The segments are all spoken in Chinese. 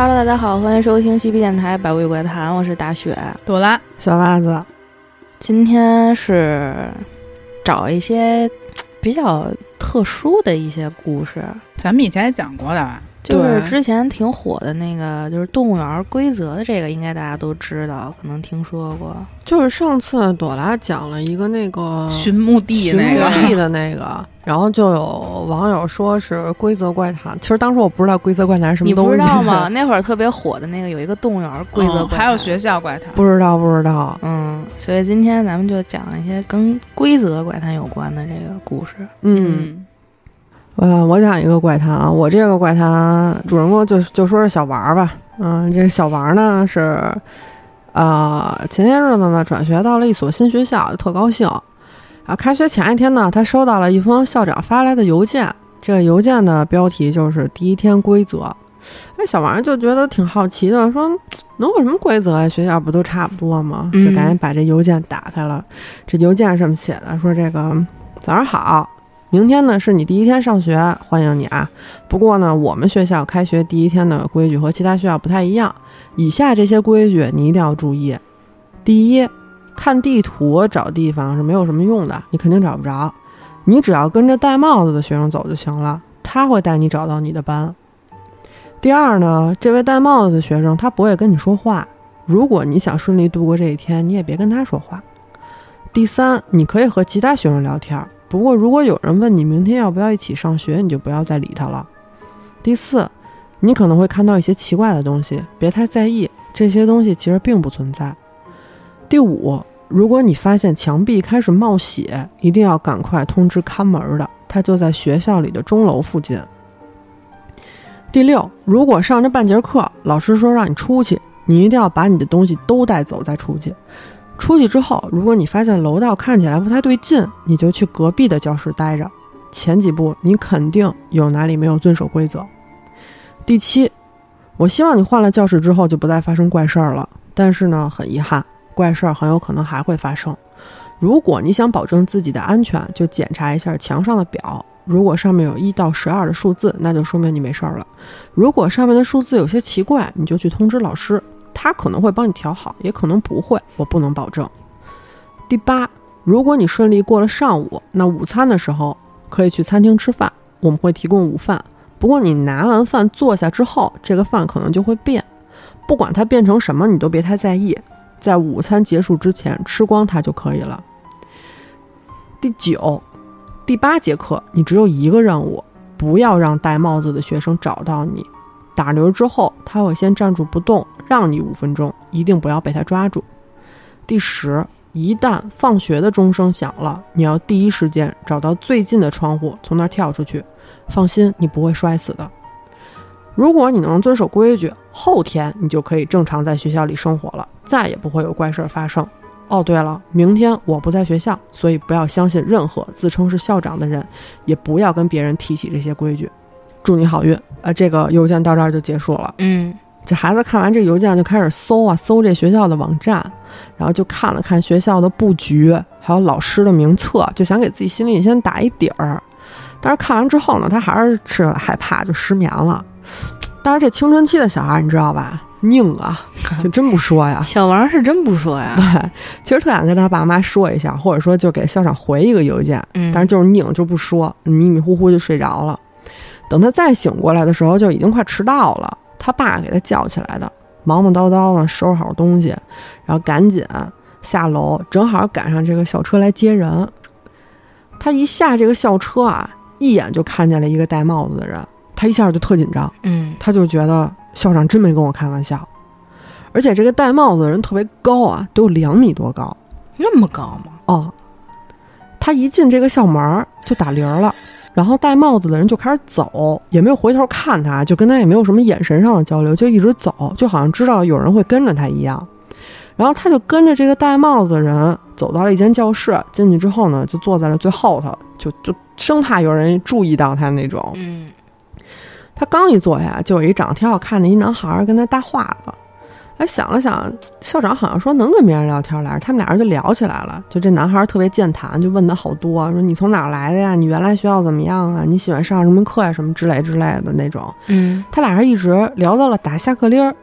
Hello，大家好，欢迎收听西皮电台《百味怪谈》，我是大雪。朵拉。小袜子。今天是找一些比较特殊的一些故事，咱们以前也讲过的，就是之前挺火的那个，就是动物园规则的这个，应该大家都知道，可能听说过。就是上次朵拉讲了一个那个寻墓地那个。地的那个，然后就有网友说是规则怪谈。其实当时我不知道规则怪谈是什么东西，你不知道吗？那会儿特别火的那个有一个动物园 规则怪谈，还有学校怪谈，不知道不知道。嗯，所以今天咱们就讲一些跟规则怪谈有关的这个故事。嗯，呃，我讲一个怪谈啊，我这个怪谈主人公就就说是小王吧。嗯，这个小王呢是。啊，前些日子呢，转学到了一所新学校，就特高兴。啊，开学前一天呢，他收到了一封校长发来的邮件。这个邮件的标题就是“第一天规则”。哎，小王就觉得挺好奇的，说能有什么规则啊？学校不都差不多吗？就赶紧把这邮件打开了。这邮件上面写的说：“这个早上好，明天呢是你第一天上学，欢迎你啊。不过呢，我们学校开学第一天的规矩和其他学校不太一样。”以下这些规矩你一定要注意。第一，看地图找地方是没有什么用的，你肯定找不着。你只要跟着戴帽子的学生走就行了，他会带你找到你的班。第二呢，这位戴帽子的学生他不会跟你说话，如果你想顺利度过这一天，你也别跟他说话。第三，你可以和其他学生聊天，不过如果有人问你明天要不要一起上学，你就不要再理他了。第四。你可能会看到一些奇怪的东西，别太在意，这些东西其实并不存在。第五，如果你发现墙壁开始冒血，一定要赶快通知看门的，他就在学校里的钟楼附近。第六，如果上这半节课，老师说让你出去，你一定要把你的东西都带走再出去。出去之后，如果你发现楼道看起来不太对劲，你就去隔壁的教室待着。前几步你肯定有哪里没有遵守规则。第七，我希望你换了教室之后就不再发生怪事儿了。但是呢，很遗憾，怪事儿很有可能还会发生。如果你想保证自己的安全，就检查一下墙上的表。如果上面有一到十二的数字，那就说明你没事儿了。如果上面的数字有些奇怪，你就去通知老师，他可能会帮你调好，也可能不会，我不能保证。第八，如果你顺利过了上午，那午餐的时候可以去餐厅吃饭，我们会提供午饭。不过你拿完饭坐下之后，这个饭可能就会变，不管它变成什么，你都别太在意，在午餐结束之前吃光它就可以了。第九、第八节课你只有一个任务，不要让戴帽子的学生找到你。打铃之后，他会先站住不动，让你五分钟，一定不要被他抓住。第十，一旦放学的钟声响了，你要第一时间找到最近的窗户，从那儿跳出去。放心，你不会摔死的。如果你能遵守规矩，后天你就可以正常在学校里生活了，再也不会有怪事发生。哦，对了，明天我不在学校，所以不要相信任何自称是校长的人，也不要跟别人提起这些规矩。祝你好运。呃，这个邮件到这儿就结束了。嗯，这孩子看完这个邮件就开始搜啊，搜这学校的网站，然后就看了看学校的布局，还有老师的名册，就想给自己心里先打一底儿。但是看完之后呢，他还是是害怕，就失眠了。但是这青春期的小孩，你知道吧？拧啊，就真不说呀。小王是真不说呀。对，其实特想跟他爸妈说一下，或者说就给校长回一个邮件。嗯。但是就是拧就不说，迷迷糊糊就睡着了。等他再醒过来的时候，就已经快迟到了。他爸给他叫起来的，忙忙叨叨的收拾好东西，然后赶紧下楼，正好赶上这个校车来接人。他一下这个校车啊。一眼就看见了一个戴帽子的人，他一下就特紧张，嗯，他就觉得校长真没跟我开玩笑，而且这个戴帽子的人特别高啊，得有两米多高，那么高吗？哦，他一进这个校门就打铃了，然后戴帽子的人就开始走，也没有回头看他，就跟他也没有什么眼神上的交流，就一直走，就好像知道有人会跟着他一样，然后他就跟着这个戴帽子的人走到了一间教室，进去之后呢，就坐在了最后头，就就。生怕有人注意到他那种，嗯，他刚一坐下，就有一长得挺好看的一男孩跟他搭话了。哎，想了想，校长好像说能跟别人聊天来着，他们俩人就聊起来了。就这男孩特别健谈，就问他好多，说你从哪儿来的呀？你原来学校怎么样啊？你喜欢上什么课呀？什么之类之类的那种。嗯他俩人一直聊到了打下课铃儿。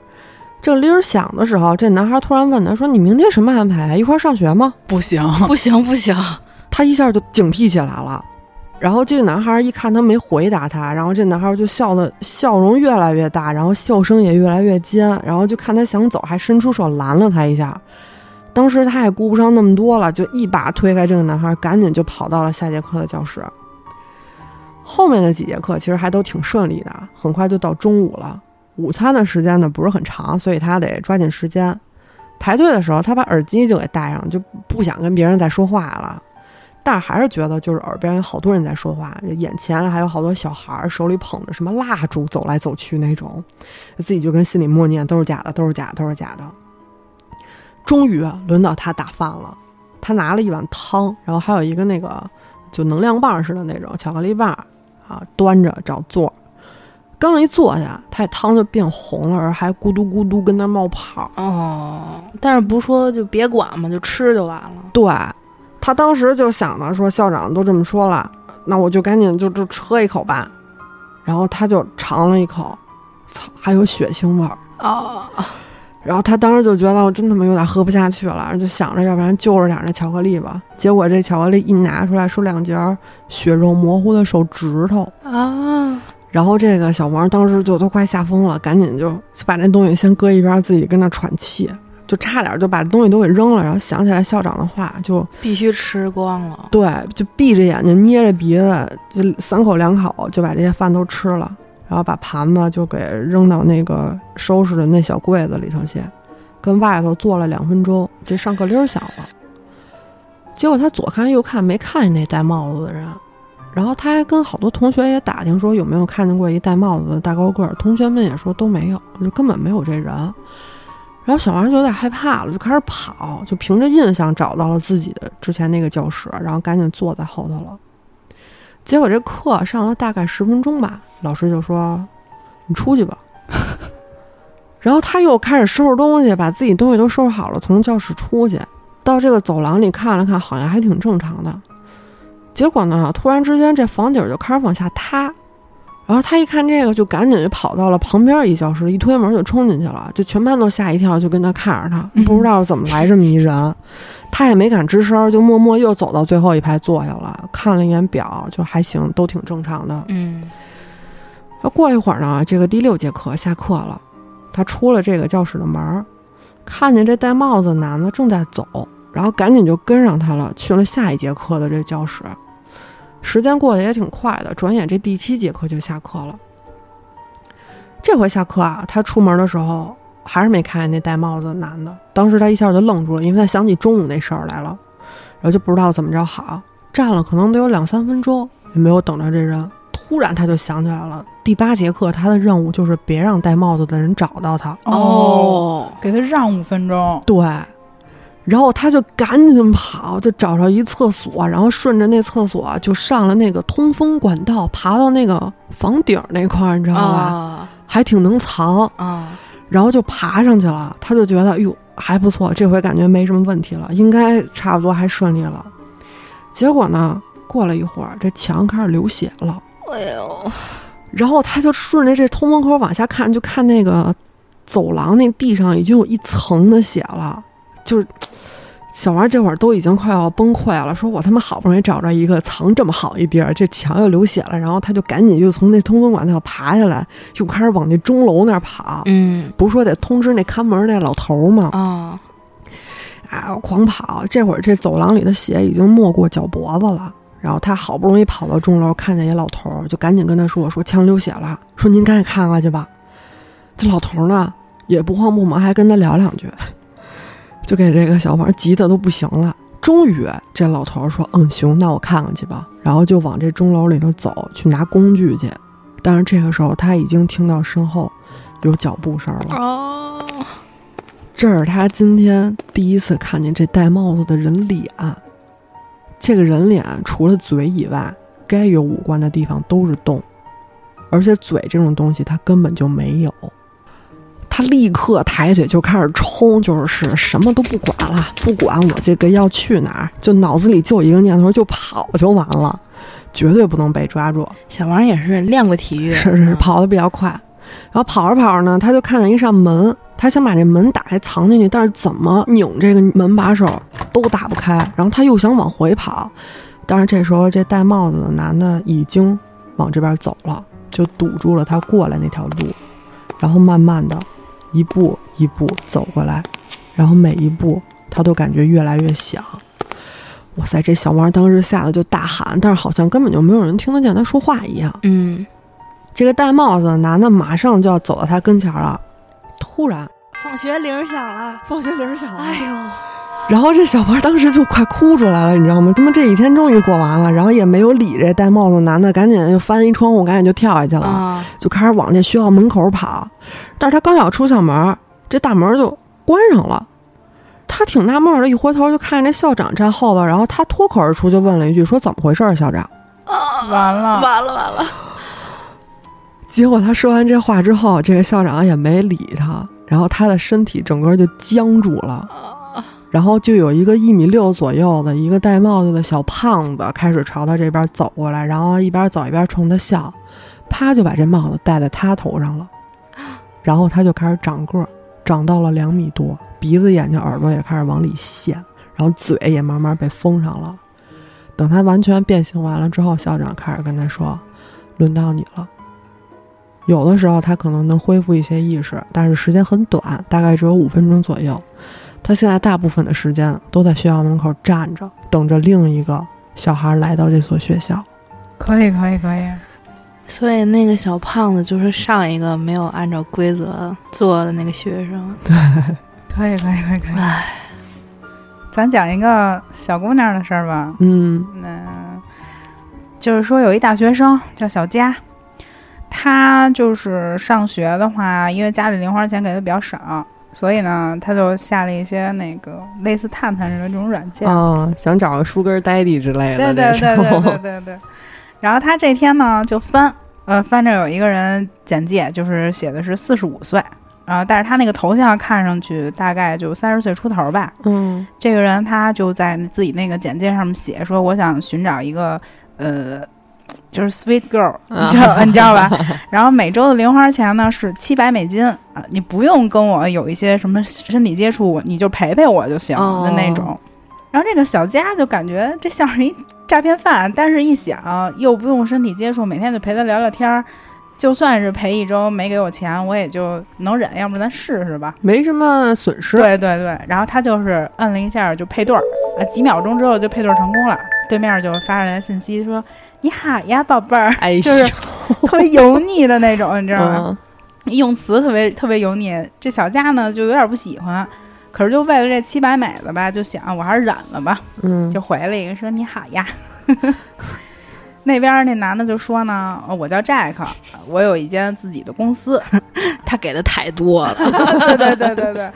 这铃儿响的时候，这男孩突然问他说：“你明天什么安排啊？一块儿上学吗不行，不行不行，？” 他一下就警惕起来了。然后这个男孩一看他没回答他，然后这男孩就笑的笑容越来越大，然后笑声也越来越尖，然后就看他想走，还伸出手拦了他一下。当时他也顾不上那么多了，就一把推开这个男孩，赶紧就跑到了下节课的教室。后面的几节课其实还都挺顺利的，很快就到中午了。午餐的时间呢不是很长，所以他得抓紧时间。排队的时候，他把耳机就给戴上，就不想跟别人再说话了。但是还是觉得就是耳边有好多人在说话，眼前还有好多小孩儿手里捧着什么蜡烛走来走去那种，自己就跟心里默念都是假的，都是假的，都是假的。终于轮到他打饭了，他拿了一碗汤，然后还有一个那个就能量棒似的那种巧克力棒啊，端着找座儿。刚一坐下，他这汤就变红了，而还咕嘟咕嘟跟那冒泡。哦，但是不是说就别管嘛，就吃就完了。对他当时就想着说，校长都这么说了，那我就赶紧就就喝一口吧。然后他就尝了一口，操，还有血腥味儿。啊，然后他当时就觉得我真他妈有点喝不下去了，就想着要不然就着点那巧克力吧。结果这巧克力一拿出来，说两截儿血肉模糊的手指头。啊，然后这个小王当时就都快吓疯了，赶紧就把那东西先搁一边，自己跟那喘气，就差点就把东西都给扔了。然后想起来校长的话，就必须吃光了。对，就闭着眼睛捏着鼻子，就三口两口就把这些饭都吃了，然后把盘子就给扔到那个收拾的那小柜子里头去，跟外头坐了两分钟，这上课铃儿响了。结果他左看右看没看见那戴帽子的人，然后他还跟好多同学也打听说有没有看见过一戴帽子的大高个儿，同学们也说都没有，就根本没有这人。然后小王就有点害怕了，就开始跑，就凭着印象找到了自己的之前那个教室，然后赶紧坐在后头了。结果这课上了大概十分钟吧，老师就说：“你出去吧。”然后他又开始收拾东西，把自己东西都收拾好了，从教室出去，到这个走廊里看了看，好像还挺正常的。结果呢，突然之间这房顶就开始往下塌，然后他一看这个，就赶紧就跑到了旁边一教室，一推门就冲进去了，就全班都吓一跳，就跟他看着他，不知道怎么来这么一人，他也没敢吱声，就默默又走到最后一排坐下了，看了一眼表，就还行，都挺正常的。嗯那过一会儿呢，这个第六节课下课了，他出了这个教室的门儿，看见这戴帽子男的正在走，然后赶紧就跟上他了，去了下一节课的这教室。时间过得也挺快的，转眼这第七节课就下课了。这回下课啊，他出门的时候还是没看见那戴帽子的男的，当时他一下就愣住了，因为他想起中午那事儿来了，然后就不知道怎么着好，站了可能得有两三分钟，也没有等着这人。突然他就想起来了，第八节课他的任务就是别让戴帽子的人找到他。哦，给他让五分钟，对，然后他就赶紧跑，就找着一厕所，然后顺着那厕所就上了那个通风管道，爬到那个房顶那块儿，你知道吧？啊还挺能藏，啊，然后就爬上去了。他就觉得，哟，还不错，这回感觉没什么问题了，应该差不多还顺利了。结果呢，过了一会儿，这墙开始流血了。哎呦，然后他就顺着这通风口往下看，就看那个走廊那地上已经有一层的血了，就是小王这会儿都已经快要崩溃了，说我他妈好不容易找着一个藏这么好一地儿，这墙又流血了，然后他就赶紧又从那通风管道爬下来，就开始往那钟楼那儿跑，嗯不是说得通知那看门那老头儿吗？啊，啊，狂跑！这会儿这走廊里的血已经没过脚脖子了。然后他好不容易跑到钟楼，看见一老头儿，就赶紧跟他说：“说墙流血了，说您赶紧看看去吧。”这老头儿呢也不慌不忙，还跟他聊两句，就给这个小王急得都不行了。终于，这老头儿说：“嗯，行，那我看看去吧。”然后就往这钟楼里头走去拿工具去。但是这个时候，他已经听到身后有脚步声了。哦，这是他今天第一次看见这戴帽子的人脸。这个人脸除了嘴以外，该有五官的地方都是洞，而且嘴这种东西他根本就没有。他立刻抬腿就开始冲，就是什么都不管了，不管我这个要去哪儿，就脑子里就一个念头，就跑就完了，绝对不能被抓住。小王也是练过体育，是是是跑的比较快。然后跑着跑着呢，他就看见一扇门，他想把这门打开藏进去，但是怎么拧这个门把手都打不开。然后他又想往回跑，但是这时候这戴帽子的男的已经往这边走了，就堵住了他过来那条路。然后慢慢的，一步一步走过来，然后每一步他都感觉越来越响。哇塞，这小猫当时吓得就大喊，但是好像根本就没有人听得见他说话一样。嗯。这个戴帽子的男的马上就要走到他跟前了，突然，放学铃响了，放学铃响了，哎呦！然后这小孩当时就快哭出来了，你知道吗？他妈这几天终于过完了，然后也没有理这戴帽子男的，赶紧就翻一窗户，赶紧就跳下去了，就开始往这学校门口跑。但是他刚要出校门，这大门就关上了。他挺纳闷的，一回头就看见这校长站后头，然后他脱口而出就问了一句：“说怎么回事，校长？”啊，完了，完了，完了！结果他说完这话之后，这个校长也没理他，然后他的身体整个就僵住了，然后就有一个一米六左右的一个戴帽子的小胖子开始朝他这边走过来，然后一边走一边冲他笑，啪就把这帽子戴在他头上了，然后他就开始长个，长到了两米多，鼻子、眼睛、耳朵也开始往里陷，然后嘴也慢慢被封上了。等他完全变形完了之后，校长开始跟他说：“轮到你了。”有的时候他可能能恢复一些意识，但是时间很短，大概只有五分钟左右。他现在大部分的时间都在学校门口站着，等着另一个小孩来到这所学校。可以，可以，可以。所以那个小胖子就是上一个没有按照规则做的那个学生。对，可以，可以，可以，可以。哎，咱讲一个小姑娘的事儿吧。嗯，那就是说有一大学生叫小佳。他就是上学的话，因为家里零花钱给的比较少，所以呢，他就下了一些那个类似探探似的这种软件，嗯，想找个书根儿 y 之类的。对对对对对对对。然后他这天呢，就翻，呃，翻着有一个人简介，就是写的是四十五岁，然后但是他那个头像看上去大概就三十岁出头吧。嗯。这个人他就在自己那个简介上面写说：“我想寻找一个，呃。”就是 sweet girl，你知道 你知道吧？然后每周的零花钱呢是七百美金啊，你不用跟我有一些什么身体接触，你就陪陪我就行的那种。然后这个小佳就感觉这像是一诈骗犯，但是一想又不用身体接触，每天就陪他聊聊天儿，就算是陪一周没给我钱，我也就能忍。要不咱试试吧？没什么损失。对对对。然后他就是摁了一下就配对儿啊，几秒钟之后就配对成功了，对面就发来信息说。你好呀，宝贝儿，就是特别油腻的那种，你知道吗？用词特别特别油腻。这小佳呢，就有点不喜欢，可是就为了这七百美子吧，就想我还是忍了吧。嗯，就回了一个说你好呀。那边那男的就说呢，我叫 Jack，我有一间自己的公司。他给的太多了。对对对对对。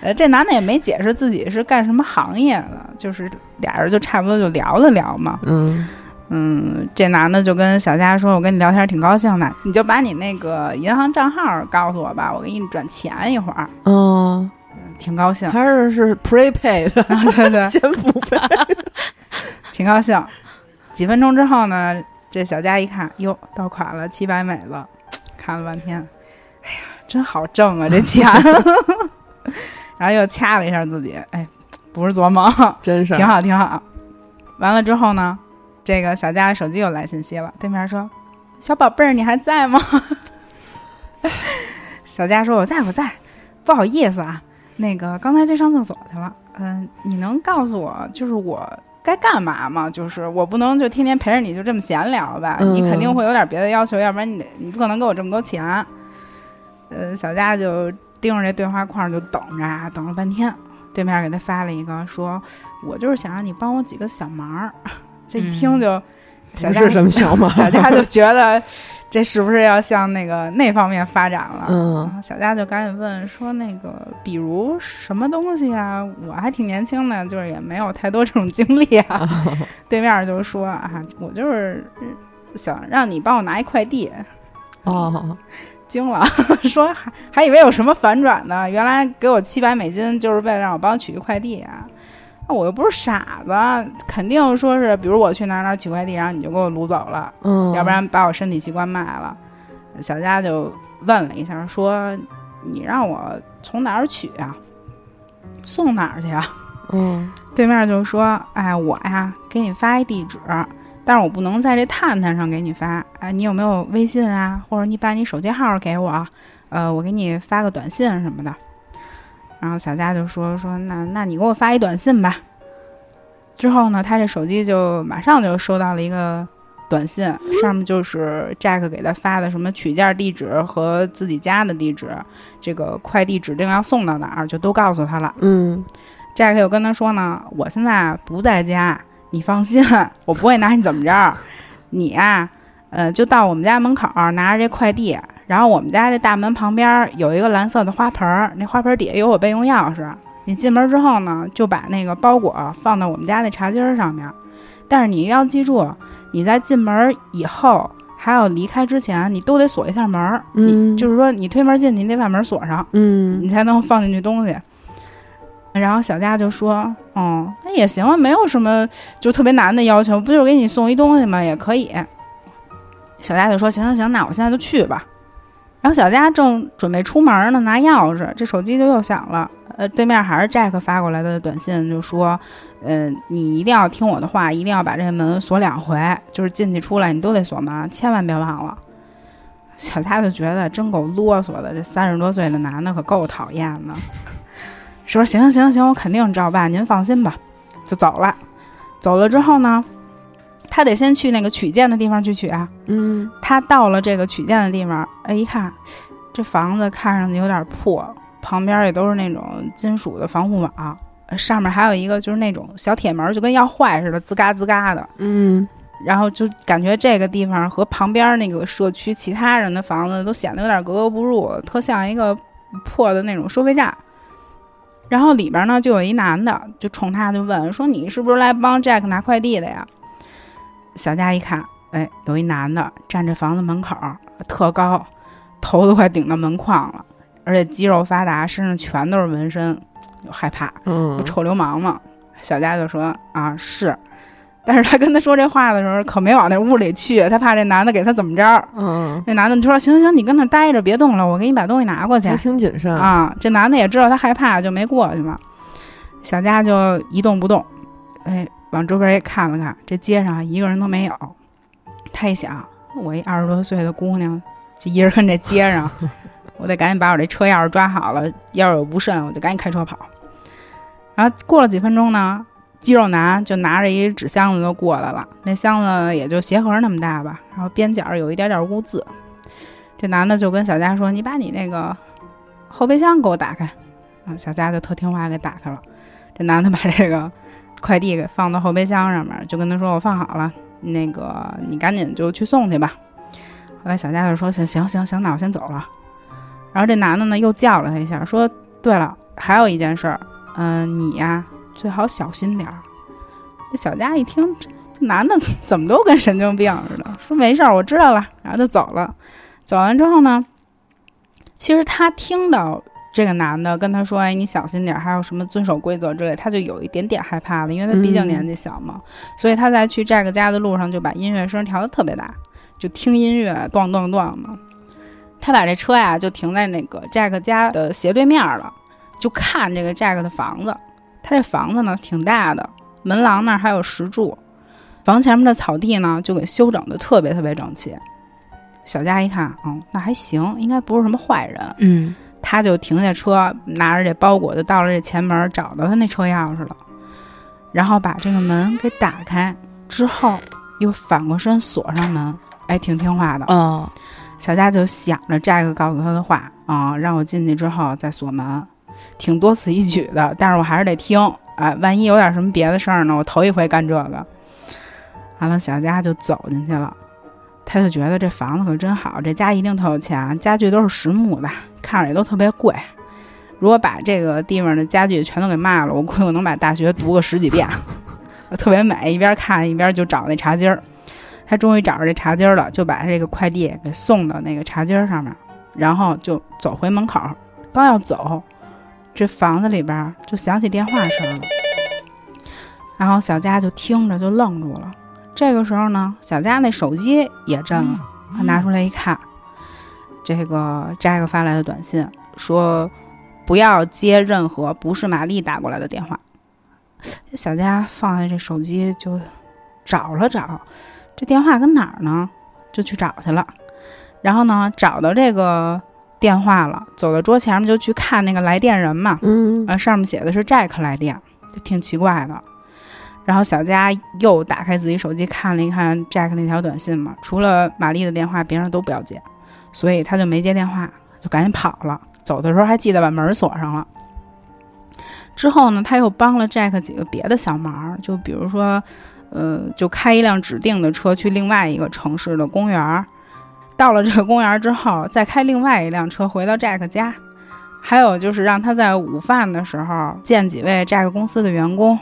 呃，这男的也没解释自己是干什么行业的，就是俩人就差不多就聊了聊嘛。嗯。嗯，这男的就跟小佳说：“我跟你聊天挺高兴的，你就把你那个银行账号告诉我吧，我给你转钱一会儿。”嗯，挺高兴。还是是 prepaid，对 对，先付费，挺高兴。几分钟之后呢，这小佳一看，哟，到款了七百美了，看了半天，哎呀，真好挣啊这钱。然后又掐了一下自己，哎，不是做梦，真是挺好挺好。完了之后呢？这个小佳手机又来信息了，对面说：“小宝贝儿，你还在吗？” 小佳说：“我在，我在。不好意思啊，那个刚才去上厕所去了。嗯，你能告诉我，就是我该干嘛吗？就是我不能就天天陪着你就这么闲聊吧？你肯定会有点别的要求，要不然你得你不可能给我这么多钱。”呃，小佳就盯着这对话框就等着啊，等了半天，对面给他发了一个说：“我就是想让你帮我几个小忙。”这一听就，不是什么 小马，小佳就觉得这是不是要向那个那方面发展了？嗯，小佳就赶紧问说：“那个，比如什么东西啊？我还挺年轻的，就是也没有太多这种经历啊。”对面就说：“啊，我就是想让你帮我拿一快递。”哦，惊了，说还还以为有什么反转呢，原来给我七百美金就是为了让我帮取一快递啊！那我又不是傻子，肯定说是，比如我去哪哪取快递，然后你就给我掳走了，嗯，要不然把我身体器官卖了。小佳就问了一下，说你让我从哪儿取啊？送哪儿去啊？嗯对面就说：“哎，我呀，给你发一地址，但是我不能在这探探上给你发。哎，你有没有微信啊？或者你把你手机号给我，呃，我给你发个短信什么的。”然后小佳就说：“说那那你给我发一短信吧。”之后呢，他这手机就马上就收到了一个短信，上面就是 Jack 给他发的什么取件地址和自己家的地址，这个快递指定要送到哪儿，就都告诉他了。嗯 Jack 又跟他说呢，我现在不在家，你放心，我不会拿你怎么着。你呀、呃，就到我们家门口拿着这快递，然后我们家这大门旁边儿有一个蓝色的花盆儿，那花盆儿底下有我备用钥匙。你进门之后呢，就把那个包裹放到我们家那茶几儿上面。但是你要记住，你在进门以后，还有离开之前，你都得锁一下门儿。嗯你就是说，你推门进去，你得把门锁上。嗯你才能放进去东西。然后小佳就说：“哦，那也行啊，没有什么就特别难的要求，不就是给你送一东西吗？也可以。”小佳就说：“行行行，那我现在就去吧。”然后小佳正准备出门呢，拿钥匙，这手机就又响了。呃，对面还是 Jack 发过来的短信，就说：“嗯、你一定要听我的话，一定要把这门锁两回，就是进去出来你都得锁门，千万别忘了。”小佳就觉得真够啰嗦的，这三十多岁的男的可够讨厌的。说行行行行，我肯定照办，您放心吧，就走了。走了之后呢，他得先去那个取件的地方去取啊。嗯他到了这个取件的地方，哎，一看这房子看上去有点破，旁边也都是那种金属的防护网，呃上面还有一个就是那种小铁门，就跟要坏似的，吱嘎吱嘎的。嗯然后就感觉这个地方和旁边那个社区其他人的房子都显得有点格格不入，特像一个破的那种收费站。然后里边呢就有一男的，就冲他就问说：“你是不是来帮 Jack 拿快递的呀？”小佳一看，哎，有一男的站这房子门口，特高，头都快顶到门框了，而且肌肉发达，身上全都是纹身，就害怕。嗯不臭流氓嘛？小佳就说啊是，但是他跟他说这话的时候，可没往那屋里去，他怕这男的给他怎么着。嗯，那男的就说行行行，你跟那待着，别动了，我给你把东西拿过去还挺谨慎。啊。这男的也知道他害怕，就没过去嘛。小佳就一动不动，哎，往周边也看了看，这街上一个人都没有。他一想，我一二十多岁的姑娘，就一人跟这街上，我得赶紧把我这车钥匙抓好了，要是有不慎，我就赶紧开车跑。然后过了几分钟呢，肌肉男就拿着一纸箱子就过来了，那箱子也就鞋盒那么大吧，然后边角有一点点污渍。这男的就跟小佳说：“你把你那个后备箱给我打开。”啊，小佳就特听话给打开了。这男的把这个快递给放到后备箱上面，就跟他说：“我放好了，那个你赶紧就去送去吧。”后来小佳就说：“行行行行，那我先走了。”然后这男的呢又叫了他一下，说：“对了，还有一件事儿，嗯、你呀最好小心点儿。”这小佳一听，这男的怎么都跟神经病似的，说：“没事儿，我知道了。”然后就走了。走完之后呢，其实他听到这个男的跟他说：“哎，你小心点儿，还有什么遵守规则之类。”他就有一点点害怕了，因为他毕竟嗯年纪小嘛，所以他在去 Jack 家的路上就把音乐声调得特别大，就听音乐咣咣咣的。他把这车呀就停在那个 Jack 家的斜对面了，就看这个 Jack 的房子。他这房子呢挺大的，门廊那儿还有石柱，房前面的草地呢就给修整的特别特别整齐。小佳一看，嗯，那还行，应该不是什么坏人。嗯他就停下车，拿着这包裹就到了这前门，找到他那车钥匙了，然后把这个门给打开，之后又反过身锁上门，哎，挺听话的。哦，小佳就想着 Jack 告诉他的话啊、让我进去之后再锁门，挺多此一举的，但是我还是得听，哎，万一有点什么别的事儿呢，我头一回干这个。完了，小佳就走进去了，他就觉得这房子可真好，这家一定特有钱，家具都是实木的，看着也都特别贵。如果把这个地方的家具全都给卖了，我估计我能把大学读个十几遍，特别美。一边看一边就找那茶几儿，他终于找着这茶几儿了，就把这个快递给送到那个茶几儿上面。然后就走回门口，刚要走，这房子里边就响起电话声了。然后小佳就听着就愣住了。这个时候呢，小佳那手机也震了，他拿出来一看，这个 Jack 发来的短信说：“不要接任何不是玛丽打过来的电话。”小佳放下这手机就找了找，这电话跟哪儿呢？就去找去了。然后呢，找到这个电话了，走到桌前面就去看那个来电人嘛，嗯啊，上面写的是 Jack 来电，就挺奇怪的。然后小佳又打开自己手机看了一看 Jack 那条短信嘛，除了玛丽的电话，别人都不要接，所以他就没接电话，就赶紧跑了。走的时候还记得把门锁上了。之后呢，他又帮了 Jack 几个别的小忙，就比如说，呃，就开一辆指定的车去另外一个城市的公园儿。到了这个公园之后，再开另外一辆车回到 Jack 家。还有就是让他在午饭的时候见几位 Jack 公司的员工，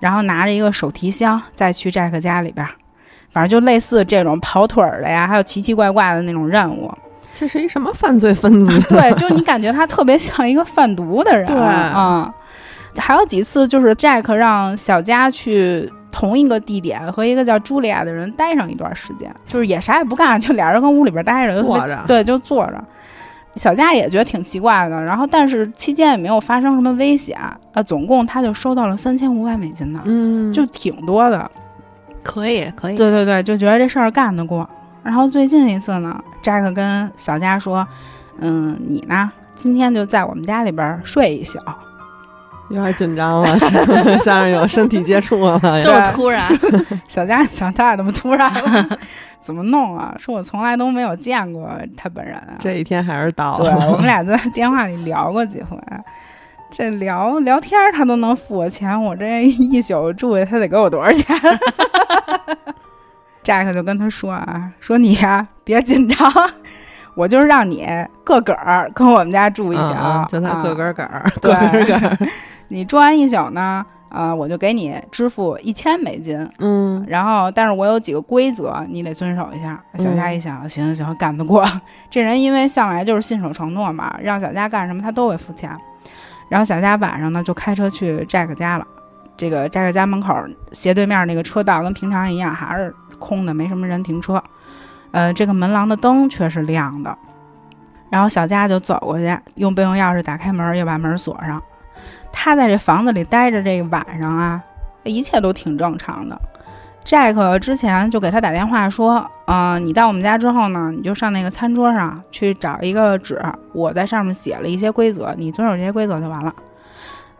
然后拿着一个手提箱再去 Jack 家里边儿。反正就类似这种跑腿儿的呀，还有奇奇怪怪的那种任务。这是一什么犯罪分子？对，就你感觉他特别像一个贩毒的人。对啊、还有几次就是 Jack 让小佳去同一个地点和一个叫茱莉亚的人待上一段时间，就是也啥也不干，就俩人跟屋里边待着，坐着对，就坐着。小佳也觉得挺奇怪的，然后但是期间也没有发生什么危险啊，总共他就收到了三千五百美金呢，嗯，就挺多的。可以可以，对对对，就觉得这事儿干得过。然后最近一次呢，Jack 跟小佳说：“嗯，你呢，今天就在我们家里边儿睡一宿。有点紧张了，像是有身体接触了。这么突然，”小佳想他怎么突然了？怎么弄啊？说我从来都没有见过他本人啊。这一天还是到对，我。们俩在电话里聊过几回，这聊聊天儿他都能付我钱，我这一宿住下他得给我多少钱？Jack 就跟他说啊，说你呀、别紧张，我就是让你个个儿跟我们家住一宿，嗯嗯就他个啊个个儿，对个个个儿。你住完一宿呢，啊，我就给你支付一千美金。嗯，然后，但是我有几个规则，你得遵守一下。小佳一想，行行行，干得过。这人因为向来就是信守承诺嘛，让小佳干什么他都会付钱。然后小佳晚上呢就开车去 Jack 家了。这个 Jack 家门口斜对面那个车道跟平常一样，还是空的，没什么人停车。呃，这个门廊的灯却是亮的。然后小佳就走过去，用备用钥匙打开门，又把门锁上。他在这房子里待着这个晚上啊，一切都挺正常的。Jack 之前就给他打电话说，嗯、你到我们家之后呢，你就上那个餐桌上去找一个纸，我在上面写了一些规则，你遵守这些规则就完了。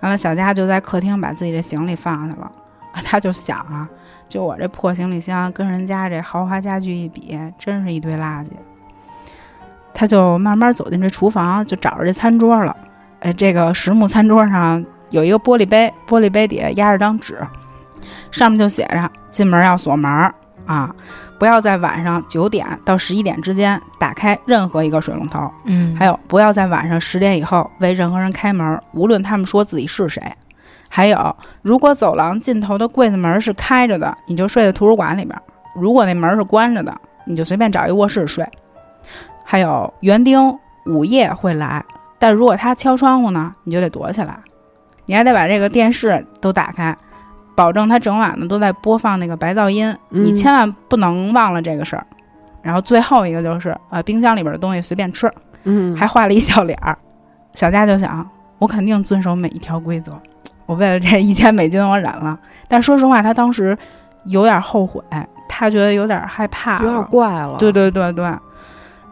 完了，小佳就在客厅把自己的行李放下了，他就想啊，就我这破行李箱跟人家这豪华家具一比，真是一堆垃圾。他就慢慢走进这厨房，就找着这餐桌了。哎，这个实木餐桌上有一个玻璃杯，玻璃杯底下压着张纸，上面就写着：进门要锁门儿啊，不要在晚上九点到十一点之间打开任何一个水龙头，嗯，还有不要在晚上十点以后为任何人开门，无论他们说自己是谁。还有，如果走廊尽头的柜子门是开着的，你就睡在图书馆里边；如果那门是关着的，你就随便找一卧室睡。还有，园丁午夜会来，但如果他敲窗户呢，你就得躲起来。你还得把这个电视都打开，保证他整晚呢都在播放那个白噪音。你嗯千万不能忘了这个事儿。然后最后一个就是，呃，冰箱里边的东西随便吃。嗯，还画了一笑脸儿。小佳就想，我肯定遵守每一条规则。我为了这一千美金，我忍了。但说实话，他当时有点后悔，他觉得有点害怕有点了。怪了。对对对对，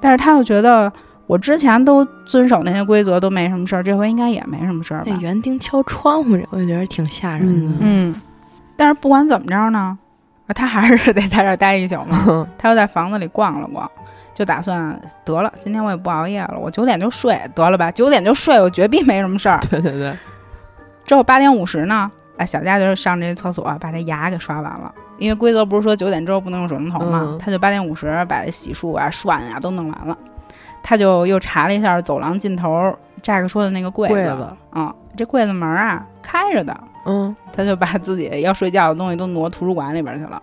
但是他又觉得我之前都遵守那些规则都没什么事儿，这回应该也没什么事儿吧那？园丁敲窗户这，我就觉得挺吓人的。嗯，但是不管怎么着呢，啊他还是得在这儿待一宿嘛。他又在房子里逛了逛，就打算得了，今天我也不熬夜了，我九点就睡得了吧，九点就睡，我绝逼没什么事儿。对对对，之后八点五十呢，哎，小佳就上这厕所把这牙给刷完了，因为规则不是说九点之后不能用水龙头嘛，嗯他就八点五十把这洗漱啊、涮啊都弄完了，他就又查了一下走廊尽头 Jack 说的那个柜子，柜子啊、这柜子门啊开着的，嗯 他就把自己要睡觉的东西都挪图书馆里边去了。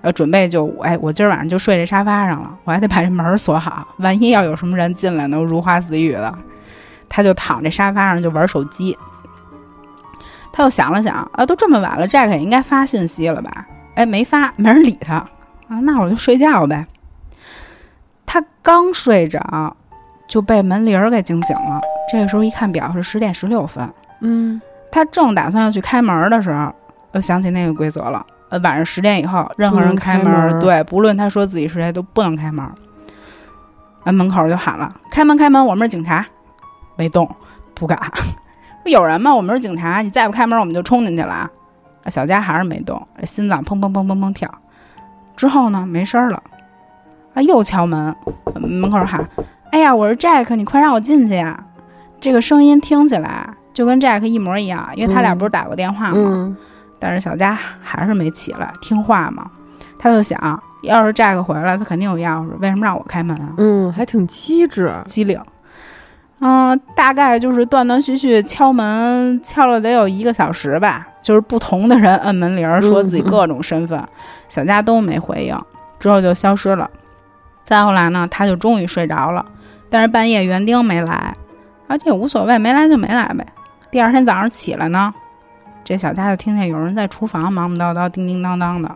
呃，准备就哎，我今儿晚上就睡这沙发上了，我还得把这门锁好，万一要有什么人进来呢，如花似玉的。他就躺这沙发上就玩手机。他又想了想，啊，都这么晚了，Jack 也应该发信息了吧？哎，没发，没人理他啊，那我就睡觉呗。他刚睡着，就被门铃儿给惊醒了。这个时候一看表是十点十六分，嗯，他正打算要去开门的时候，又想起那个规则了。呃，晚上十点以后，任何人开门对，不论他说自己是谁，都不能开门。啊，门口就喊了：“开门，开门！我们是警察。”没动，不敢。说有人吗？我们是警察，你再不开门，我们就冲进去了啊！啊小佳还是没动，心脏砰砰砰砰砰跳。之后呢，没声儿了。啊，又敲门，呃门口喊：“哎呀，我是 Jack，你快让我进去呀！”这个声音听起来就跟 Jack 一模一样，因为他俩嗯不是打过电话吗？嗯但是小佳还是没起来，听话嘛。他就想，要是 Jack 回来，他肯定有钥匙，为什么让我开门啊？嗯，还挺机智。机灵。嗯、大概就是断断续续敲门，敲了得有一个小时吧。就是不同的人摁门铃，说自己各种身份，小佳都没回应，之后就消失了。再后来呢，他就终于睡着了，但是半夜园丁没来，啊，这也无所谓，没来就没来呗。第二天早上起来呢，这小佳就听见有人在厨房忙忙叨叨、叮叮当当的，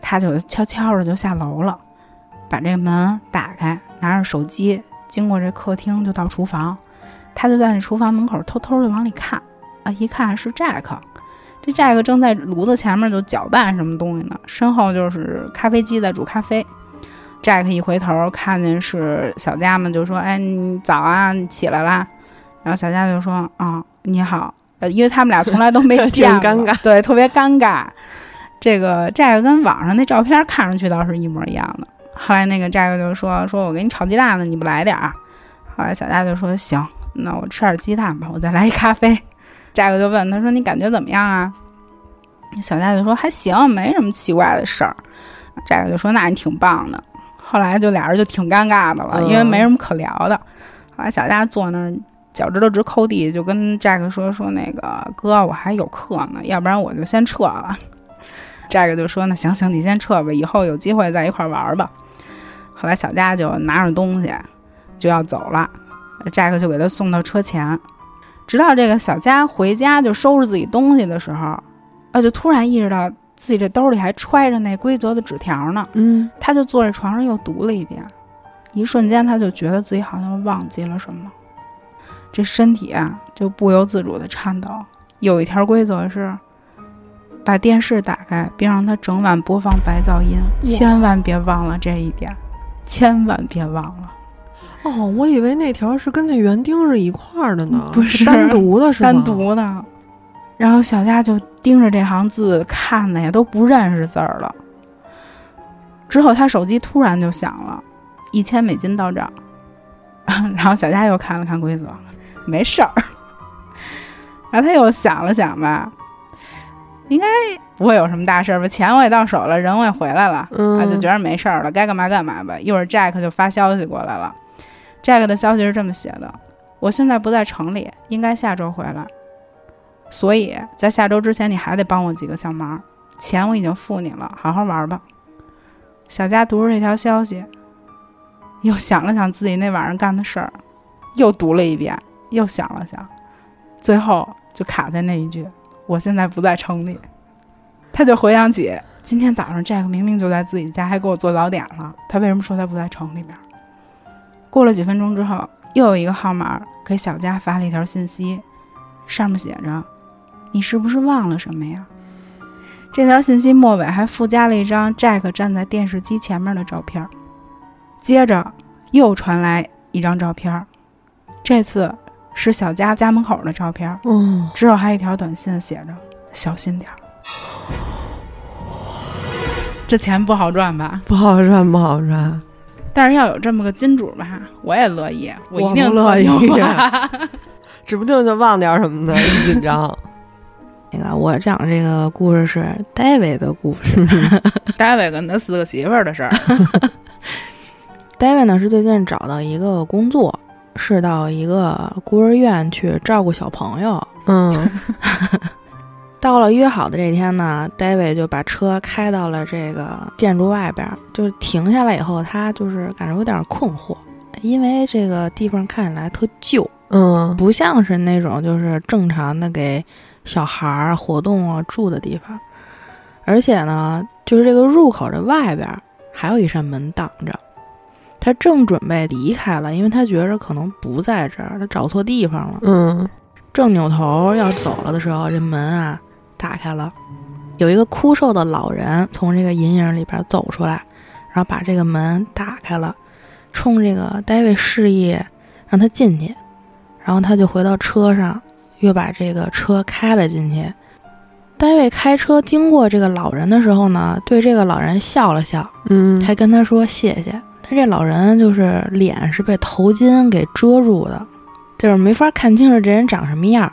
他就悄悄的就下楼了，把这门打开，拿着手机经过这客厅就到厨房，他就在那厨房门口偷偷的往里看，啊，一看是 Jack，这 Jack 正在炉子前面就搅拌什么东西呢，身后就是咖啡机在煮咖啡。Jack 一回头看见是小佳嘛，就说：“哎，你早啊，你起来啦。”然后小佳就说：“啊、你好。”呃，因为他们俩从来都没 见过，尴尬对，特别尴尬。这个 Jack 跟网上那照片看上去倒是一模一样的。后来那个 Jack 就说：“说我给你炒鸡蛋呢，你不来点儿？”后来小佳就说：“行，那我吃点鸡蛋吧，我再来一咖啡。”Jack 就问他说：“你感觉怎么样啊？”小佳就说：“还行，没什么奇怪的事儿。”Jack 就说：“那你挺棒的。”后来就俩人就挺尴尬的了，嗯因为没什么可聊的。后来小佳坐那儿脚趾头直抠地，就跟 Jack 说：“说那个哥，我还有课呢，要不然我就先撤了。”Jack 就说：“那行行，你先撤吧，以后有机会再一块儿玩儿吧。”后来小佳就拿着东西就要走了，Jack 就给他送到车前。直到这个小佳回家就收拾自己东西的时候，啊，就突然意识到自己这兜里还揣着那规则的纸条呢。嗯他就坐在床上又读了一遍，一瞬间他就觉得自己好像忘记了什么，这身体啊就不由自主的颤抖。有一条规则是，把电视打开，并让它整晚播放白噪音，千万别忘了这一点，千万别忘了。哦，我以为那条是跟那园丁是一块儿的呢，不是单独的，是吗？单独的。然后小佳就盯着这行字看的呀，都不认识字儿了。之后他手机突然就响了，一千美金到账。然后小佳又看了看规则，没事儿。然后他又想了想吧，应该不会有什么大事儿吧？钱我也到手了，人我也回来了，嗯，啊，就觉得没事儿了，该干嘛干嘛吧。一会儿 Jack 就发消息过来了，Jack 的消息是这么写的：我现在不在城里，应该下周回来，所以在下周之前你还得帮我几个小忙，钱我已经付你了，好好玩吧。小佳读着这条消息，又想了想自己那晚上干的事儿，又读了一遍，又想了想，最后就卡在那一句：“我现在不在城里。”他就回想起今天早上 Jack 明明就在自己家，还给我做早点了，他为什么说他不在城里边？过了几分钟之后，又有一个号码给小佳发了一条信息，上面写着：“你是不是忘了什么呀？”这条信息末尾还附加了一张 Jack 站在电视机前面的照片。接着又传来一张照片，这次是小佳家门口的照片，嗯，之后还有一条短信写着：“小心点儿。”这钱不好赚吧？不好赚，不好赚。但是要有这么个金主吧，我也乐意，我一定乐意指不定就忘点什么的，一紧张。那个我讲这个故事是戴维的故事。大卫跟他四个媳妇儿的事儿。戴维呢是最近找到一个工作，是到一个孤儿院去照顾小朋友。嗯 到了约好的这天呢，David 就把车开到了这个建筑外边，就停下来以后，他就是感觉有点困惑，因为这个地方看起来特旧，嗯不像是那种就是正常的给小孩儿活动啊住的地方，而且呢，就是这个入口的外边还有一扇门挡着。他正准备离开了，因为他觉着可能不在这儿，他找错地方了。嗯正扭头要走了的时候，这门啊打开了，有一个枯瘦的老人从这个阴影里边走出来，然后把这个门打开了，冲这个大卫示意让他进去，然后他就回到车上，又把这个车开了进去。戴维开车经过这个老人的时候呢，对这个老人笑了笑，嗯，还跟他说谢谢。但这老人就是脸是被头巾给遮住的，就是没法看清楚这人长什么样儿。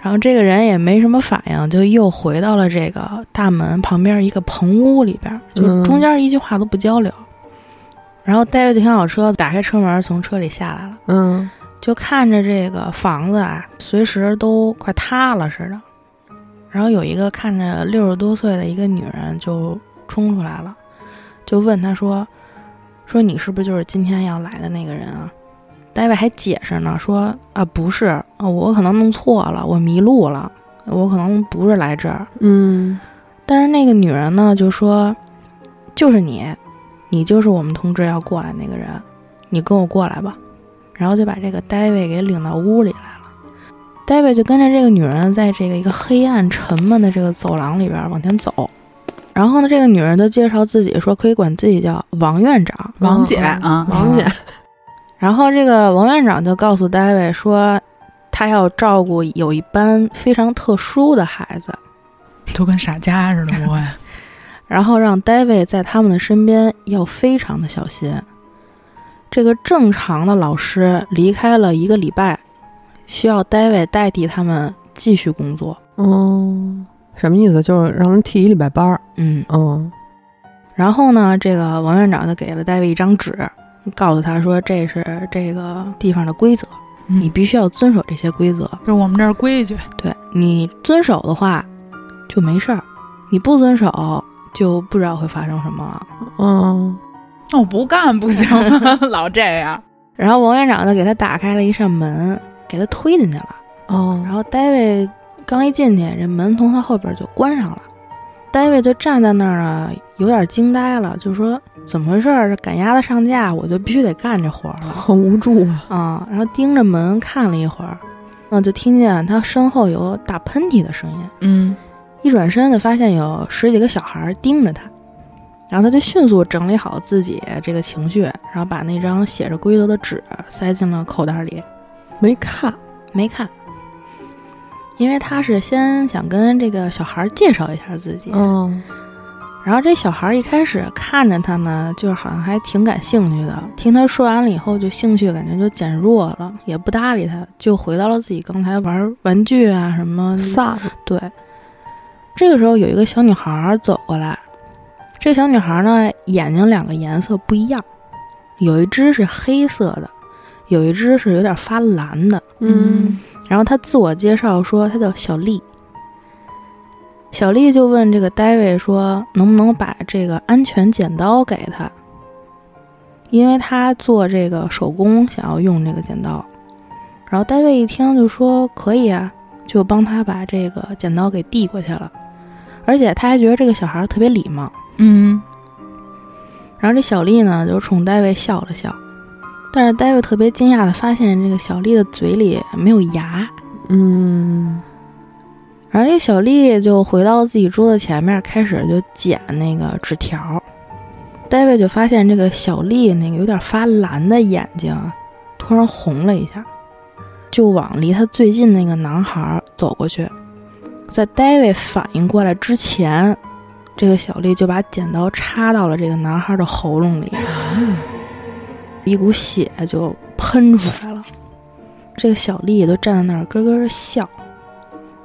然后这个人也没什么反应，就又回到了这个大门旁边一个棚屋里边，就嗯中间一句话都不交流。然后戴维就停好车，打开车门，从车里下来了，嗯就看着这个房子啊，随时都快塌了似的。然后有一个看着六十多岁的一个女人就冲出来了，就问他说：“说你是不是就是今天要来的那个人啊？”戴维还解释呢，说：“啊，不是啊，我可能弄错了，我迷路了，我可能不是来这儿。嗯”但是那个女人呢就说：“就是你，你就是我们通知要过来那个人，你跟我过来吧。”然后就把这个戴维给领到屋里来了。戴维就跟着这个女人在这个一个黑暗沉闷的这个走廊里边往前走。然后呢，这个女人就介绍自己说可以管自己叫王院长。王姐嗯啊，王姐，然后这个王院长就告诉大卫说，他要照顾有一班非常特殊的孩子，都跟傻家似的，不会？然后让 David 在他们的身边要非常的小心。这个正常的老师离开了一个礼拜，需要 David 代替他们继续工作。嗯，什么意思？就是让他替一礼拜班儿。嗯，嗯然后呢，这个王院长就给了 David 一张纸，告诉他说这是这个地方的规则，你必须要遵守这些规则。就我们这儿规矩，对你遵守的话就没事儿，你不遵守就不知道会发生什么了。嗯那我不干不行吗？老这样，然后王院长就给他打开了一扇门，给他推进去了。哦，然后戴维刚一进去，这门从他后边就关上了。戴维就站在那儿啊，有点惊呆了，就说怎么回事儿？这赶鸭子上架，我就必须得干这活儿了很无助啊。啊！然后盯着门看了一会儿，那就听见他身后有打喷嚏的声音。嗯，一转身就发现有十几个小孩盯着他，然后他就迅速整理好自己这个情绪，然后把那张写着规则的纸塞进了口袋里，没看。没看，因为他是先想跟这个小孩介绍一下自己，嗯。然后这小孩一开始看着他呢，就是好像还挺感兴趣的，听他说完了以后，就兴趣感觉就减弱了，也不搭理他，就回到了自己刚才玩玩具啊什么散了。对，这个时候有一个小女孩走过来，这小女孩呢眼睛两个颜色不一样，有一只是黑色的，有一只是有点发蓝的。嗯然后他自我介绍说他叫小丽。小丽就问这个戴维说能不能把这个安全剪刀给他，因为他做这个手工想要用这个剪刀。然后戴维一听就说可以啊，就帮他把这个剪刀给递过去了，而且他还觉得这个小孩特别礼貌。嗯，然后这小丽呢就冲戴维笑了笑，但是 David 特别惊讶的发现这个小丽的嘴里没有牙。嗯而这个小丽就回到了自己桌子前面，开始就剪那个纸条。David 就发现这个小丽那个有点发蓝的眼睛啊突然红了一下，就往离他最近那个男孩走过去。在 David 反应过来之前，这个小丽就把剪刀插到了这个男孩的喉咙里，一股血就喷出来了。这个小丽都站在那儿咯咯的笑。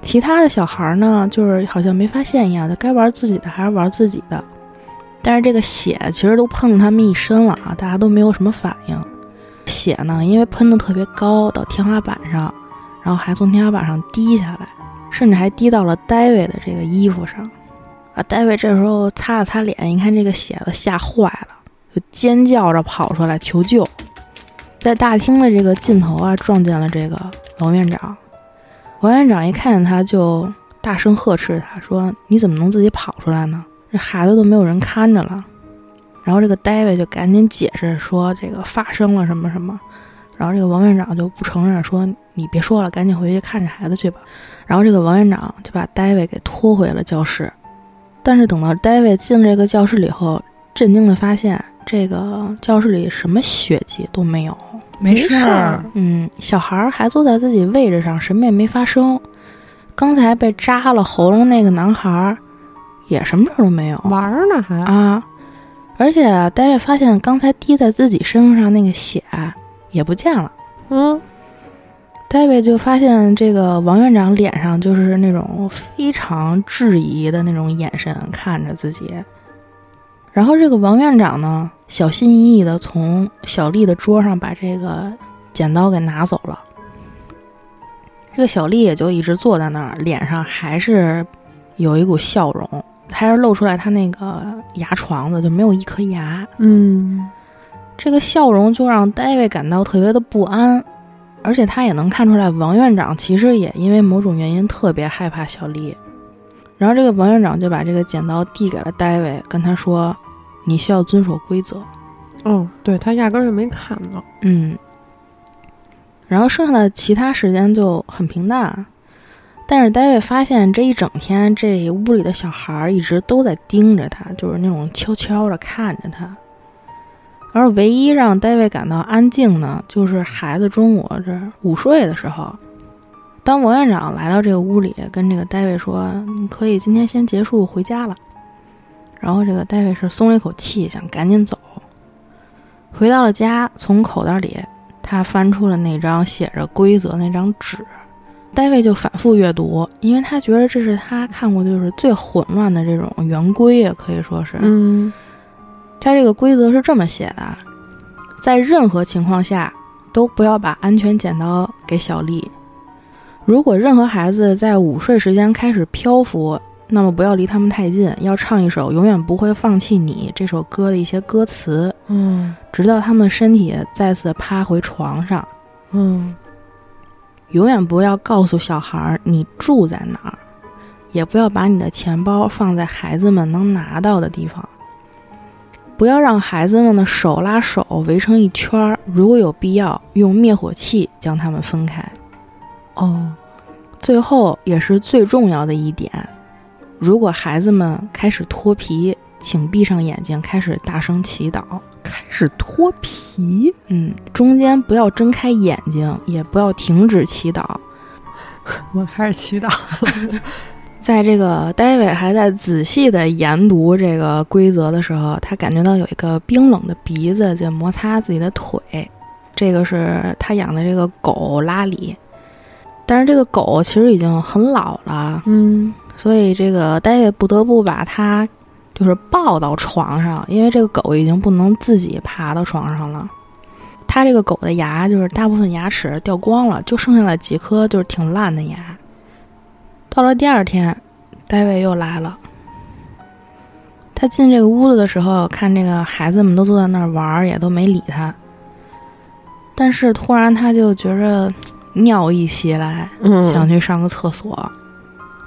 其他的小孩呢，就是好像没发现一样，就该玩自己的还是玩自己的。但是这个血其实都喷了他们一身了啊，大家都没有什么反应。血呢，因为喷的特别高，到天花板上，然后还从天花板上滴下来，甚至还滴到了戴维的这个衣服上。啊，戴维这时候擦了擦脸，一看这个血都吓坏了，就尖叫着跑出来求救。在大厅的这个尽头啊，撞见了这个王院长。王院长一看见他，就大声呵斥他说：“你怎么能自己跑出来呢？这孩子都没有人看着了。”然后这个戴维就赶紧解释说：“这个发生了什么什么。”然后这个王院长就不承认，说：“你别说了，赶紧回去看着孩子去吧。”然后这个王院长就把戴维给拖回了教室。但是等到戴维进了这个教室里后，震惊的发现这个教室里什么血迹都没有，没事儿。嗯，小孩儿还坐在自己位置上，什么也没发生。刚才被扎了喉咙那个男孩儿也什么事儿都没有，玩呢还啊！而且大卫发现刚才滴在自己身上那个血也不见了。嗯。大卫就发现这个王院长脸上就是那种非常质疑的那种眼神看着自己，然后这个王院长呢，小心翼翼的从小丽的桌上把这个剪刀给拿走了。这个小丽也就一直坐在那儿，脸上还是有一股笑容，还是露出来她那个牙床子，就没有一颗牙。嗯，这个笑容就让戴维感到特别的不安。而且他也能看出来，王院长其实也因为某种原因特别害怕小丽。然后这个王院长就把这个剪刀递给了戴维，跟他说：“你需要遵守规则。”哦，对他压根儿就没看到。嗯。然后剩下的其他时间就很平淡，但是戴维发现这一整天这屋里的小孩儿一直都在盯着他，就是那种悄悄的看着他。而唯一让戴维感到安静呢，就是孩子中午这午睡的时候，当王院长来到这个屋里，跟这个戴维说：“你可以今天先结束回家了。”然后这个戴维是松了一口气，想赶紧走。回到了家，从口袋里他翻出了那张写着规则那张纸，戴维就反复阅读，因为他觉得这是他看过就是最混乱的这种圆规也，可以说是，嗯。他这个规则是这么写的：在任何情况下都不要把安全剪刀给小丽。如果任何孩子在午睡时间开始漂浮，那么不要离他们太近，要唱一首《永远不会放弃你》这首歌的一些歌词，嗯，直到他们身体再次趴回床上，嗯。永远不要告诉小孩你住在哪儿，也不要把你的钱包放在孩子们能拿到的地方。不要让孩子们的手拉手围成一圈儿，如果有必要，用灭火器将他们分开。哦，最后也是最重要的一点，如果孩子们开始脱皮，请闭上眼睛，开始大声祈祷。开始脱皮？嗯，中间不要睁开眼睛，也不要停止祈祷。我开始祈祷。在这个戴维还在仔细的研读这个规则的时候，他感觉到有一个冰冷的鼻子在摩擦自己的腿。这个是他养的这个狗拉里，但是这个狗其实已经很老了，嗯，所以这个戴维不得不把它就是抱到床上，因为这个狗已经不能自己爬到床上了。他这个狗的牙就是大部分牙齿掉光了，就剩下了几颗就是挺烂的牙。到了第二天，戴维又来了。他进这个屋子的时候，看这个孩子们都坐在那儿玩，也都没理他。但是突然他就觉着 尿意袭来，想去上个厕所，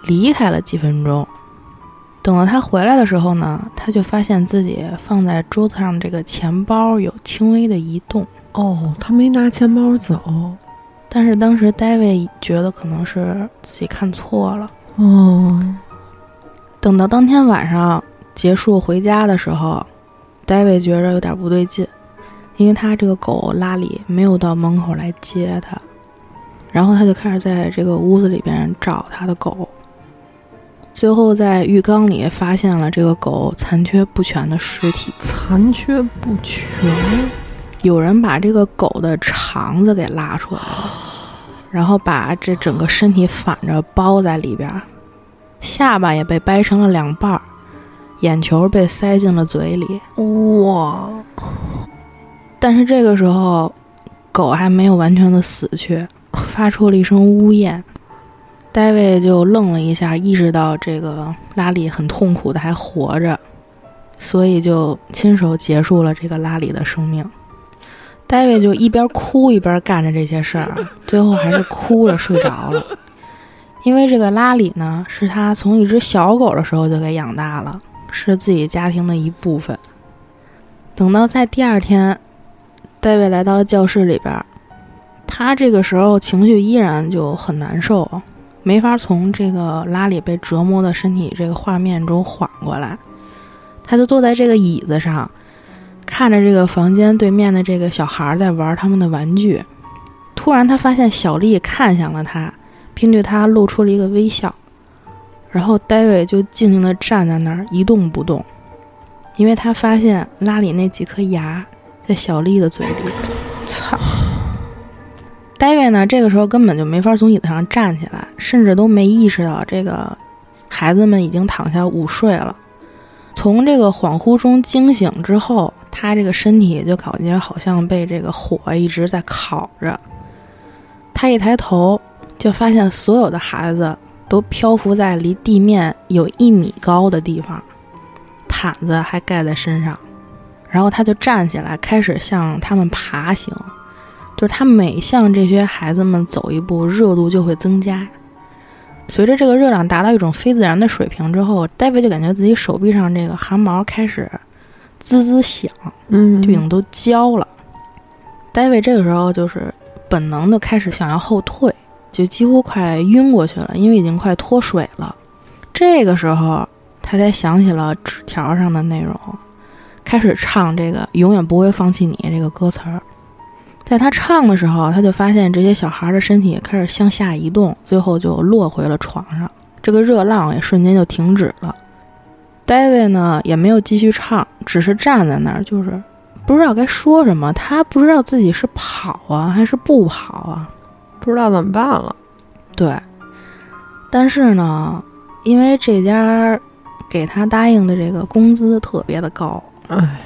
离开了几分钟。等到他回来的时候呢，他就发现自己放在桌子上这个钱包有轻微的移动。哦，他没拿钱包走。但是当时 David 觉得可能是自己看错了。哦，等到当天晚上结束回家的时候，，David 觉着有点不对劲，因为他这个狗拉里没有到门口来接他，然后他就开始在这个屋子里边找他的狗，最后在浴缸里发现了这个狗残缺不全的尸体。残缺不全。有人把这个狗的肠子给拉出来了，然后把这整个身体反着包在里边，下巴也被掰成了两半儿，眼球被塞进了嘴里。哇！但是这个时候，狗还没有完全的死去，发出了一声呜咽。大卫就愣了一下，意识到这个拉里很痛苦的还活着，所以就亲手结束了这个拉里的生命。大卫就一边哭一边干着这些事儿，最后还是哭着睡着了。因为这个拉里呢，是他从一只小狗的时候就给养大了，是自己家庭的一部分。等到在第二天，戴维来到了教室里边，他这个时候情绪依然就很难受。没法从这个拉里被折磨的身体这个画面中缓过来，他就坐在这个椅子上，看着这个房间对面的这个小孩在玩他们的玩具。突然，他发现小丽看向了他，并对他露出了一个微笑。然后，戴维就静静地站在那儿一动不动，因为他发现拉里那几颗牙在小丽的嘴里。操！戴维呢？这个时候根本就没法从椅子上站起来，甚至都没意识到这个孩子们已经躺下午睡了。从这个恍惚中惊醒之后，他这个身体就感觉好像被这个火一直在烤着。他一抬头，就发现所有的孩子都漂浮在离地面有一米高的地方，毯子还盖在身上。然后他就站起来，开始向他们爬行。就是他每向这些孩子们走一步，热度就会增加。随着这个热量达到一种非自然的水平之后，戴维就感觉自己手臂上这个汗毛开始滋滋响，嗯，就已经都焦了。戴维这个时候就是本能的开始想要后退，就几乎快晕过去了，因为已经快脱水了。这个时候他才想起了纸条上的内容，开始唱这个“永远不会放弃你”这个歌词儿。在他唱的时候，他就发现这些小孩的身体开始向下移动，最后就落回了床上。这个热浪也瞬间就停止了。戴维呢也没有继续唱，只是站在那儿，就是不知道该说什么。他不知道自己是跑啊还是不跑啊，不知道怎么办了。对，但是呢，因为这家给他答应的这个工资特别的高，唉，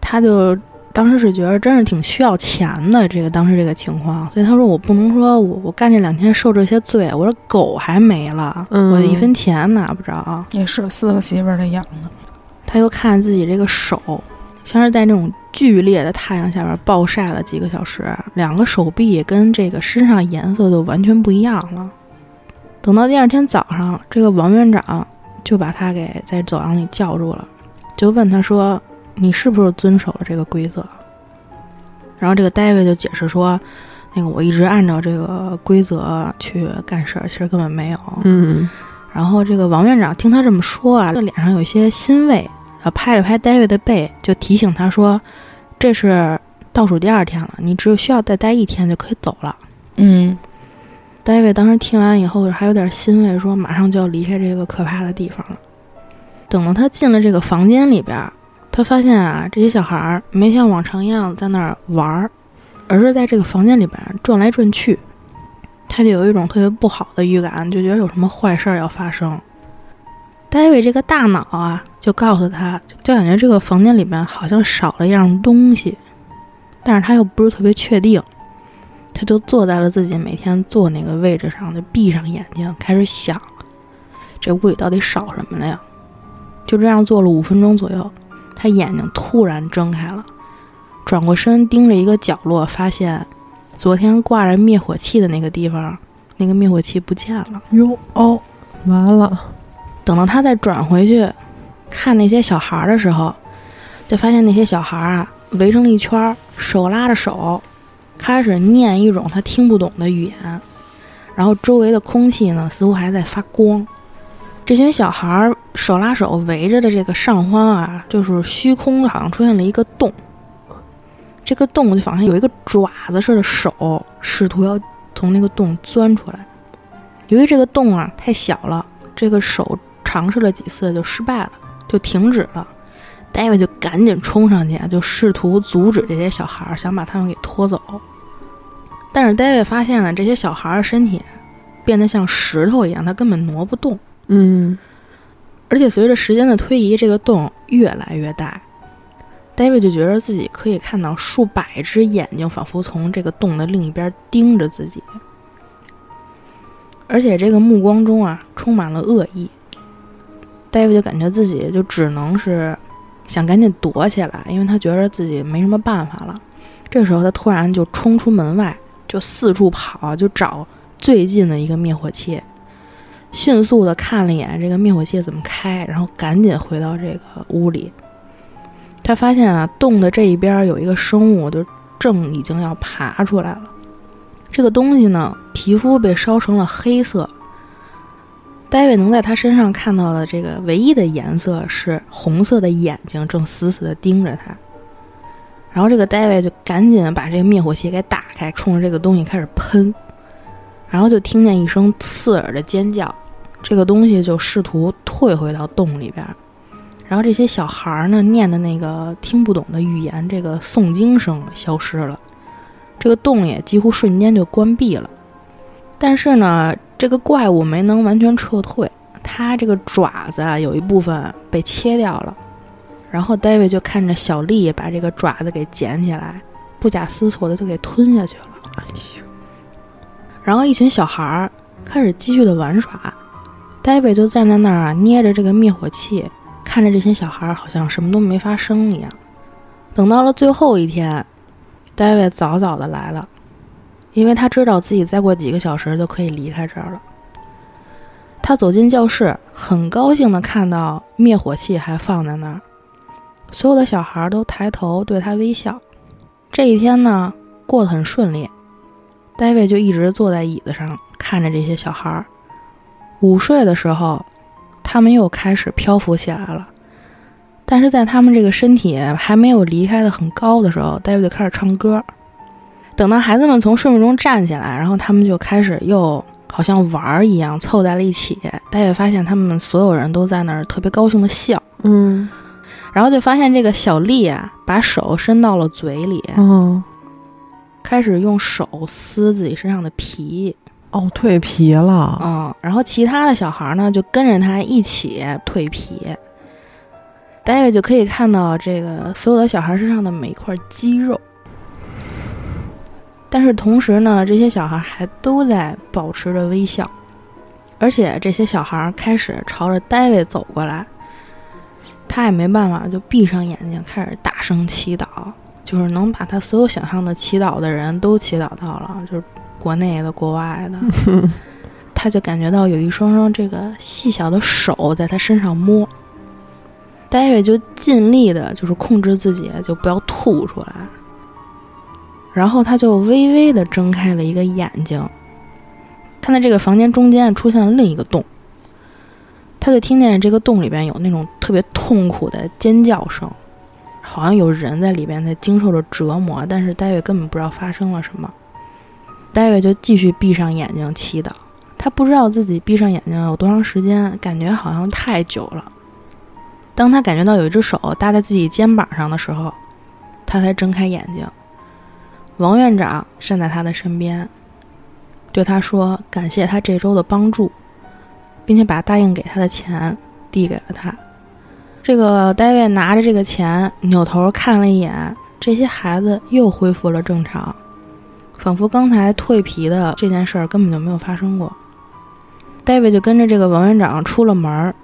他就。当时是觉得真是挺需要钱的，这个当时这个情况，所以他说我不能说我我干这两天受这些罪，我说狗还没了，我一分钱拿不着。也是四个媳妇儿的养的。他又看自己这个手，像是在那种剧烈的太阳下边暴晒了几个小时，两个手臂跟这个身上颜色就完全不一样了。等到第二天早上，这个王院长就把他给在走廊里叫住了，就问他说。你是不是遵守了这个规则？然后这个戴维就解释说：“那个我一直按照这个规则去干事儿，其实根本没有。”嗯。然后这个王院长听他这么说啊，这脸上有些欣慰，啊，拍了拍戴维的背，就提醒他说：“这是倒数第二天了，你只有需要再待一天就可以走了。”嗯。戴维当时听完以后还有点欣慰，说：“马上就要离开这个可怕的地方了。”等到他进了这个房间里边。他发现啊，这些小孩儿没像往常一样在那儿玩儿，而是在这个房间里边转来转去。他就有一种特别不好的预感，就觉得有什么坏事儿要发生。戴维这个大脑啊，就告诉他，就感觉这个房间里边好像少了一样东西，但是他又不是特别确定。他就坐在了自己每天坐那个位置上，就闭上眼睛开始想，这屋里到底少什么了呀？就这样坐了五分钟左右。他眼睛突然睁开了，转过身盯着一个角落，发现昨天挂着灭火器的那个地方，那个灭火器不见了。哟哦，完了！等到他再转回去看那些小孩的时候，就发现那些小孩啊围成了一圈，手拉着手，开始念一种他听不懂的语言，然后周围的空气呢似乎还在发光。这群小孩手拉手围着的这个上方啊，就是虚空，好像出现了一个洞。这个洞就好像有一个爪子似的手，试图要从那个洞钻出来。由于这个洞啊太小了，这个手尝试了几次就失败了，就停止了。戴维就赶紧冲上去，就试图阻止这些小孩，想把他们给拖走。但是戴维发现了，这些小孩的身体变得像石头一样，他根本挪不动。嗯，而且随着时间的推移，这个洞越来越大。David 就觉得自己可以看到数百只眼睛，仿佛从这个洞的另一边盯着自己。而且这个目光中啊充满了恶意。大卫就感觉自己就只能是想赶紧躲起来，因为他觉得自己没什么办法了。这时候他突然就冲出门外，就四处跑，就找最近的一个灭火器，迅速的看了一眼这个灭火器怎么开，然后赶紧回到这个屋里。他发现啊，洞的这一边有一个生物，就正已经要爬出来了。这个东西呢，皮肤被烧成了黑色。戴维能在他身上看到的这个唯一的颜色是红色的眼睛，正死死的盯着他。然后这个戴维就赶紧把这个灭火器给打开，冲着这个东西开始喷。然后就听见一声刺耳的尖叫，这个东西就试图退回到洞里边。然后这些小孩儿呢，念的那个听不懂的语言，这个诵经声消失了。这个洞也几乎瞬间就关闭了，但是呢，这个怪物没能完全撤退，它这个爪子啊有一部分被切掉了。然后戴维就看着小丽把这个爪子给捡起来，不假思索的就给吞下去了。哎呦！然后一群小孩儿开始继续的玩耍，David 就站在那儿啊，捏着这个灭火器，看着这些小孩儿好像什么都没发生一样。等到了最后一天。，David 早早的来了，因为他知道自己再过几个小时就可以离开这儿了。他走进教室，很高兴的看到灭火器还放在那儿，所有的小孩儿都抬头对他微笑。这一天呢，过得很顺利。戴维就一直坐在椅子上看着这些小孩儿。午睡的时候，他们又开始漂浮起来了。但是在他们这个身体还没有离开的很高的时候，戴维就开始唱歌。等到孩子们从睡梦中站起来，然后他们就开始又好像玩儿一样凑在了一起。戴维发现他们所有人都在那儿特别高兴的笑，嗯，然后就发现这个小丽啊，把手伸到了嘴里，嗯，开始用手撕自己身上的皮，哦，蜕皮了，嗯，然后其他的小孩呢就跟着他一起蜕皮。大卫就可以看到这个所有的小孩身上的每一块肌肉，但是同时呢，这些小孩还都在保持着微笑，而且这些小孩开始朝着大卫走过来，他也没办法，就闭上眼睛开始大声祈祷，就是能把他所有想象的祈祷的人都祈祷到了，就是国内的、国外的，他就感觉到有一双双这个细小的手在他身上摸。戴维就尽力的，就是控制自己，就不要吐出来。然后他就微微的睁开了一个眼睛，看到这个房间中间出现了另一个洞。他就听见这个洞里边有那种特别痛苦的尖叫声，好像有人在里边在经受着折磨，但是戴维根本不知道发生了什么。戴维就继续闭上眼睛祈祷，他不知道自己闭上眼睛有多长时间，感觉好像太久了。当他感觉到有一只手搭在自己肩膀上的时候，他才睁开眼睛。王院长站在他的身边，对他说：“感谢他这周的帮助，并且把答应给他的钱递给了他。”这个戴维拿着这个钱，扭头看了一眼，这些孩子又恢复了正常，仿佛刚才蜕皮的这件事儿根本就没有发生过。戴维就跟着这个王院长出了门儿。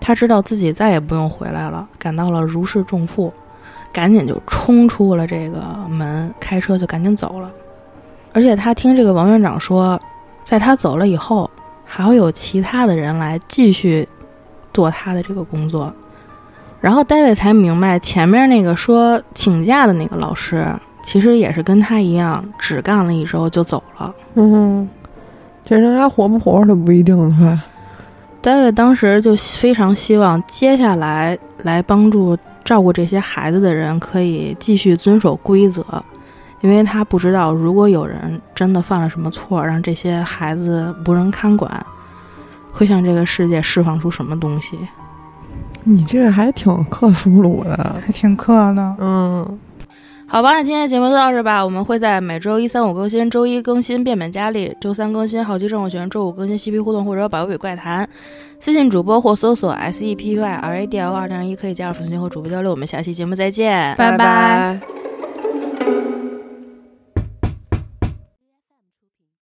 他知道自己再也不用回来了，感到了如释重负，赶紧就冲出了这个门，开车就赶紧走了。而且他听这个王院长说，在他走了以后，还会有其他的人来继续做他的这个工作。然后大卫才明白，前面那个说请假的那个老师，其实也是跟他一样，只干了一周就走了。嗯，这人还活不活着都不一定呢。戴维当时就非常希望接下来来帮助照顾这些孩子的人可以继续遵守规则，因为他不知道如果有人真的犯了什么错，让这些孩子无人看管，会向这个世界释放出什么东西。你这个还挺克苏鲁的，还挺克的，嗯。好吧，那今天的节目就到这吧。我们会在每周一、三、五更新，周一更新变本加厉，周三更新好奇症物学，周五更新嬉皮互动或者百味怪谈。私信主播或搜索 S E P Y R A D L 二零二一可以加入粉丝群和主播交流。我们下期节目再见，拜拜。